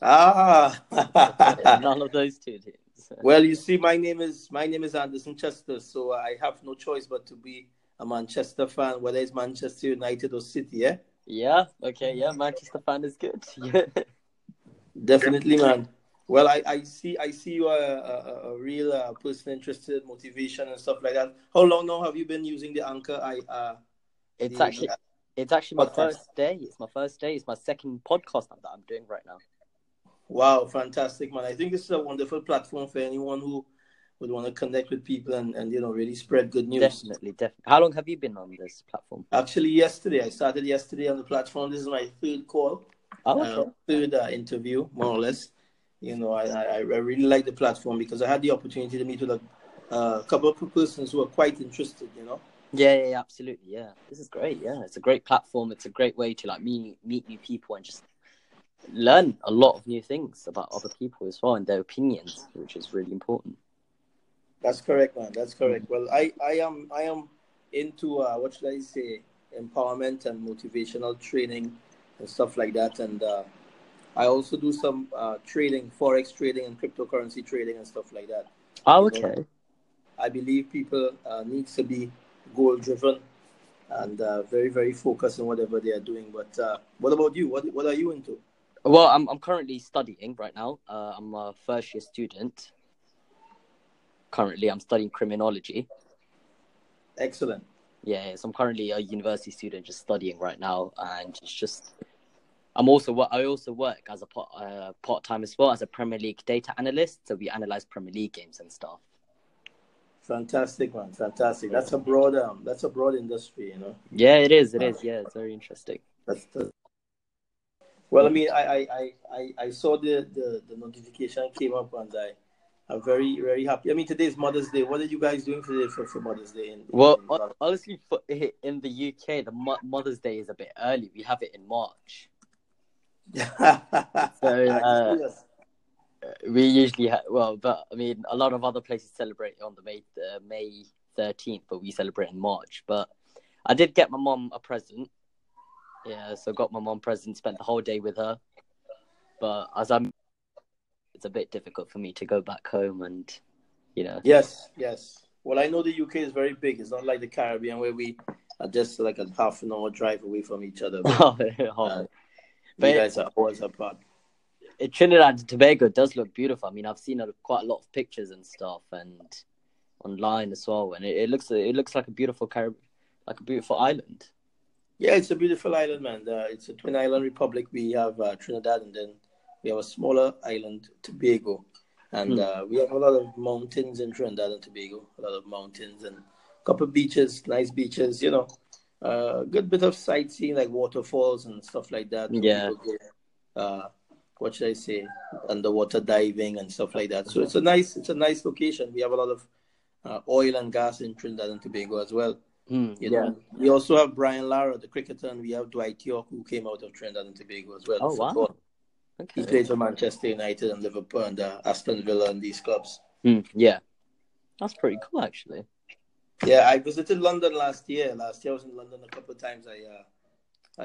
Ah, None of those two teams. well, you see, my name is my name is Anderson Chester, so I have no choice but to be a Manchester fan, whether it's Manchester United or City. Yeah, Yeah. Okay. Yeah. Manchester fan is good. Yeah. definitely, man. Well, I, I see I see you are a, a, a real uh, person interested, motivation and stuff like that. How long now have you been using the anchor? I uh, It's the- actually it's actually my Podcast. first day. It's my first day. It's my second podcast that I'm doing right now. Wow, fantastic, man. I think this is a wonderful platform for anyone who would want to connect with people and, and you know, really spread good news. Definitely, definitely. How long have you been on this platform? Actually, yesterday, I started yesterday on the platform. This is my third call, Oh, uh, okay. third uh, interview, more or less. You know, I, I, I really like the platform because I had the opportunity to meet with a uh, couple of persons who are quite interested, you know. Yeah, yeah, yeah, absolutely. Yeah, this is great. Yeah, it's a great platform. It's a great way to like meet meet new people and just learn a lot of new things about other people as well and their opinions, which is really important. That's correct, man. That's correct. Well, I, I am I am into uh, what should I say, empowerment and motivational training and stuff like that. And uh, I also do some uh, trading, forex trading, and cryptocurrency trading and stuff like that. Oh, You know, okay. I believe people uh, needs to be goal driven and uh, very very focused on whatever they are doing. But uh, what about you? What what are you into? Well, I'm I'm currently studying right now. Uh, I'm a first year student. Currently, I'm studying criminology. Excellent. Yeah, so I'm currently a university student, just studying right now, and it's just. I'm also I also work as a part uh, part time as well as a Premier League data analyst. So we analyze Premier League games and stuff. Fantastic, man. Fantastic. That's a broad um, that's a broad industry, you know. Yeah, it is. It is. Yeah, it's very interesting. That's the... Well, I mean, I, I, I, I, saw the, the, the notification came up and I, I'm very, very happy. I mean, today's Mother's Day. What are you guys doing today for, for Mother's Day? In, Well, in- honestly, for, in the UK, the Mo- Mother's Day is a bit early. We have it in March. so, uh, We usually ha- well, but I mean, a lot of other places celebrate on the May uh, May thirteenth, but we celebrate in March. But I did get my mom a present. Yeah, so got my mom present. Spent the whole day with her. But as I'm, it's a bit difficult for me to go back home and, you know. yes, yes. Well, I know the UK is very big. It's not like the Caribbean where we are just like a half an hour drive away from each other. But, Oh, uh, But- you guys are hours apart. it- Trinidad and Tobago does look beautiful. I mean, I've seen a, quite a lot of pictures and stuff, and online as well, and it, it looks it looks like a beautiful Carib, like a beautiful island. Yeah, it's a beautiful island, man. Uh, it's a twin island republic. We have uh, Trinidad, and then we have a smaller island, Tobago, and Hmm. uh, we have a lot of mountains in Trinidad and Tobago. A lot of mountains and a couple of beaches, nice beaches. You know, a uh, good bit of sightseeing like waterfalls and stuff like that. Yeah. go, uh, what should I say? Underwater diving and stuff like that. So it's a nice, it's a nice location. We have a lot of uh, oil and gas in Trinidad and Tobago as well. Hmm, You yeah. know, we also have Brian Lara, the cricketer, and we have Dwight Yorke, who came out of Trinidad and Tobago as well. Oh wow. Football. He Okay. played for Manchester United and Liverpool and uh, Aston Villa and these clubs. Hmm, yeah. That's pretty cool, actually. Yeah, I visited London last year. Last year I was in London a couple of times. I uh,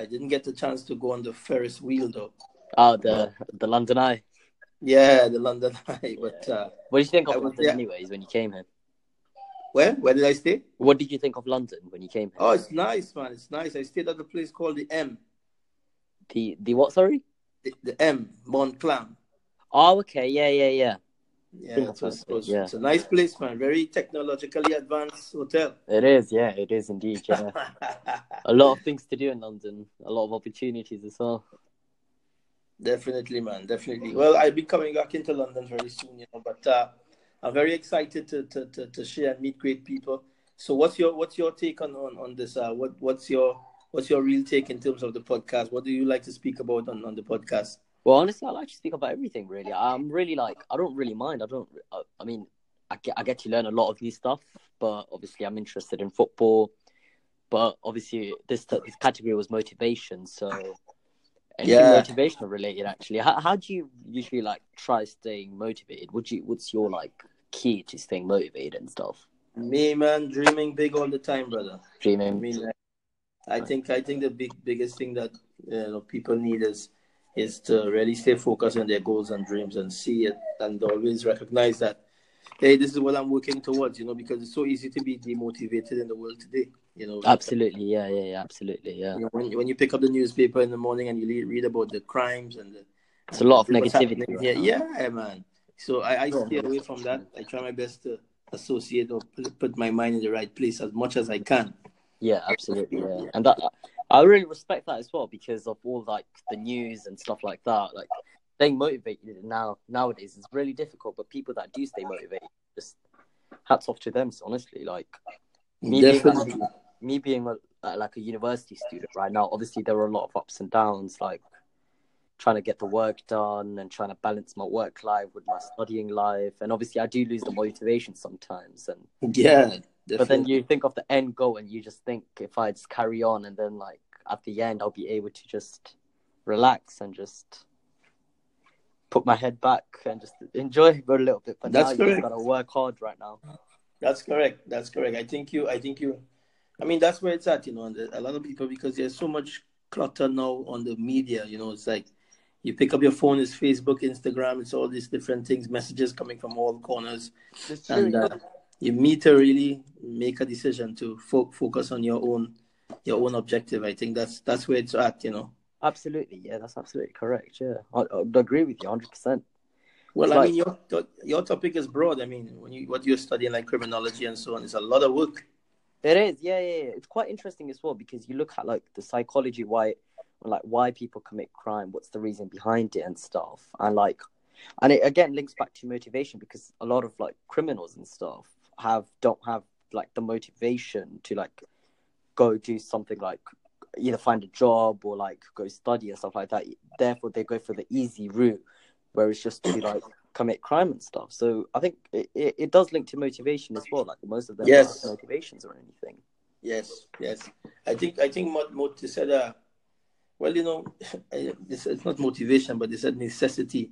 I didn't get the chance to go on the Ferris wheel though. Oh, the the London Eye. Yeah, the London Eye. But uh, What did you think of was London, there. anyways, when you came here? Where where did I stay? What did you think of London when you came here? Oh, it's nice, man. It's nice. I stayed at a place called the M. The the what? Sorry. The, the M, Montcalm. Oh, okay. Yeah, yeah, yeah. Yeah, it was, heard it of it, was- yeah. it's a nice place, man. Very technologically advanced hotel. It is. Yeah, it is indeed. Yeah. a lot of things to do in London. A lot of opportunities as well. definitely, man. Definitely. Well, I'll be coming back into London very soon, you know. But uh, I'm very excited to, to, to, to share and meet great people. So, what's your what's your take on on, on this? Uh, what what's your what's your real take in terms of the podcast? What do you like to speak about on, on the podcast? Well, honestly, I like to speak about everything. Really, I'm really like I don't really mind. I don't. I, I mean, I get I get to learn a lot of new stuff, but obviously, I'm interested in football. But obviously, this this category was motivation, so anything Yeah. motivational related. Actually, how how do you usually like try staying motivated? Would you what's your like key to staying motivated and stuff? Me, man, dreaming big all the time, brother. I Dreaming. mean, I think I think the big biggest thing that you know people need is is to really stay focused on their goals and dreams and see it and always recognize that hey, this is what I'm working towards, you know, because it's so easy to be demotivated in the world today. You know, absolutely, yeah, yeah, yeah, absolutely, yeah. You know, when when you pick up the newspaper in the morning and you read about the crimes and the, it's a lot of negativity. Right yeah, yeah, man. So I, I stay away from that. I try my best to associate or put my mind in the right place as much as I can. Yeah, absolutely. Yeah, and that I really respect that as well because of all like the news and stuff like that. Like staying motivated now nowadays is really difficult. But people that do stay motivated, just hats off to them. Honestly, like me Definitely. being, me being a, like a university student right now. Obviously, there are a lot of ups and downs. Like trying to get the work done and trying to balance my work life with my studying life. And obviously, I do lose the motivation sometimes. And yeah, Definitely. But then you think of the end goal and you just think if I just carry on and then like at the end I'll be able to just relax and just put my head back and just enjoy for a little bit. But That's now you gotta work hard right now. That's correct. That's correct. I think you I think you I mean that's where it's at, you know, a lot of people because there's so much clutter now on the media, you know, it's like you pick up your phone, it's Facebook, Instagram, it's all these different things, messages coming from all corners. And uh, you need to really make a decision to fo- focus on your own your own objective. I think that's that's where it's at, you know. Absolutely, yeah, that's absolutely correct. Yeah, I, I agree with you, hundred percent. Well, it's I like... mean, your your topic is broad. I mean, when you what you're studying, like criminology and so on, it's a lot of work. It is, yeah, yeah, yeah. It's quite interesting as well because you look at like the psychology, why, like why people commit crime, what's the reason behind it, and stuff, and like, and it again links back to motivation because a lot of like criminals and stuff have don't have like the motivation to like go do something like either find a job or like go study or stuff like that. Therefore, they go for the easy route, where it's just to like commit crime and stuff. So I think it, it, it does link to motivation as well. Like most of them yes. motivations or anything. Yes, yes. I think I think what they said. Uh, well, you know, it's, it's not motivation, but they said necessity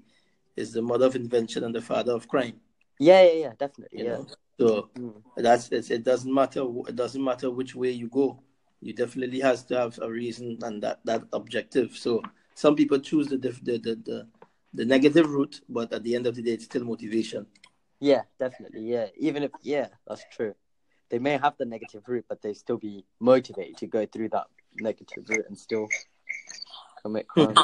is the mother of invention and the father of crime. Yeah, yeah, yeah, definitely. You yeah. Know? So mm. that's it. Doesn't matter. It doesn't matter which way you go. You definitely has to have a reason and that that objective. So some people choose the the the the, the negative route, but at the end of the day, it's still motivation. Yeah, definitely. Yeah, even if yeah, that's true. They may have the negative route, but they still be motivated to go through that negative route and still commit crime.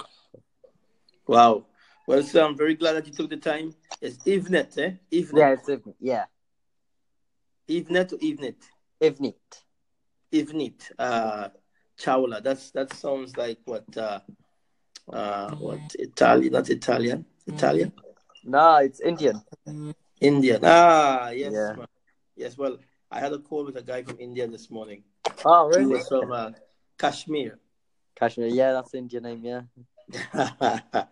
wow. Well, sir, I'm very glad that you took the time. It's Evenet, eh? Evenet. Yeah, it's Evenet. Yeah. Evenet or Evenet? Evenet. Evenet. Uh, Chawla. That's that sounds like what? Uh, uh, what Italian? Not Italian. Italian. No, it's Indian. Indian. Ah, yes. Yeah. Yes. Well, I had a call with a guy from India this morning. Oh, really? He was from uh, Kashmir. Kashmir. Yeah, that's the Indian name. Yeah.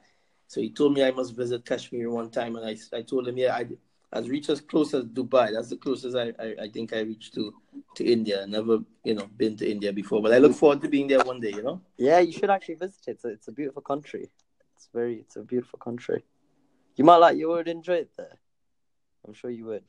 so he told me I must visit Kashmir one time, and I, I told him, yeah, I, has reached as close as Dubai. That's the closest I, I, I, think I reached to to India. Never, you know, been to India before, but I look forward to being there one day. You know. Yeah, you should actually visit it. It's a, it's a beautiful country. It's very, it's a beautiful country. You might like, you would enjoy it there. I'm sure you would.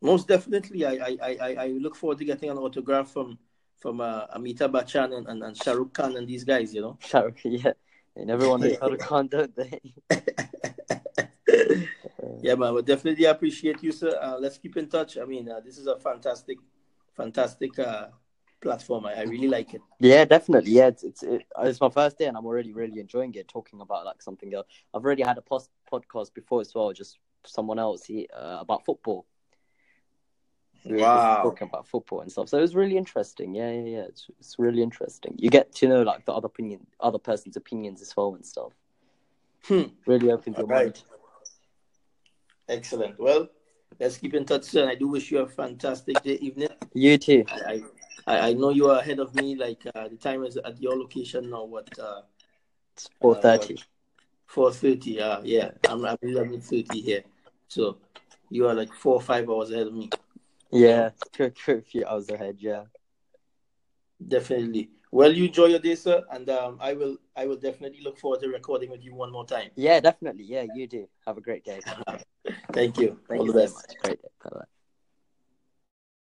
Most definitely, I I, I, I look forward to getting an autograph from from uh, Amitabh Bachchan and, and, and Shah Rukh Khan and these guys. You know. Shah Rukh, yeah. They never want to Shah Rukh Khan, don't they? yeah, man. But definitely appreciate you, sir. Uh, let's keep in touch. I mean, uh, this is a fantastic, fantastic uh, platform. I, I, really like it. Yeah, definitely. Yeah, it's it's, it, it's my first day, and I'm already really enjoying it. Talking about like something else. I've already had a post podcast before as well, just someone else he, uh, about football. Wow. Talking about football and stuff. So it was really interesting. Yeah, yeah, yeah. It's, it's really interesting. You get to know like the other opinion, other person's opinions as well and stuff. Hmm. Really opens your right. mind. Excellent. Well, let's keep in touch, sir. I do wish you a fantastic day, evening. You too. I, I, I know you are ahead of me. Like uh, the time is at your location now. What? Uh, it's four thirty. Uh, four thirty. Uh, yeah, I'm I'm eleven thirty here. So you are like four or five hours ahead of me. Yeah, a few hours ahead. Yeah. Definitely. Well, you enjoy your day, sir, and um, I will. I will definitely look forward to recording with you one more time. Yeah, definitely. Yeah, you do. Have a great day. Thank you. Thank All you the best. So Great day. Bye bye.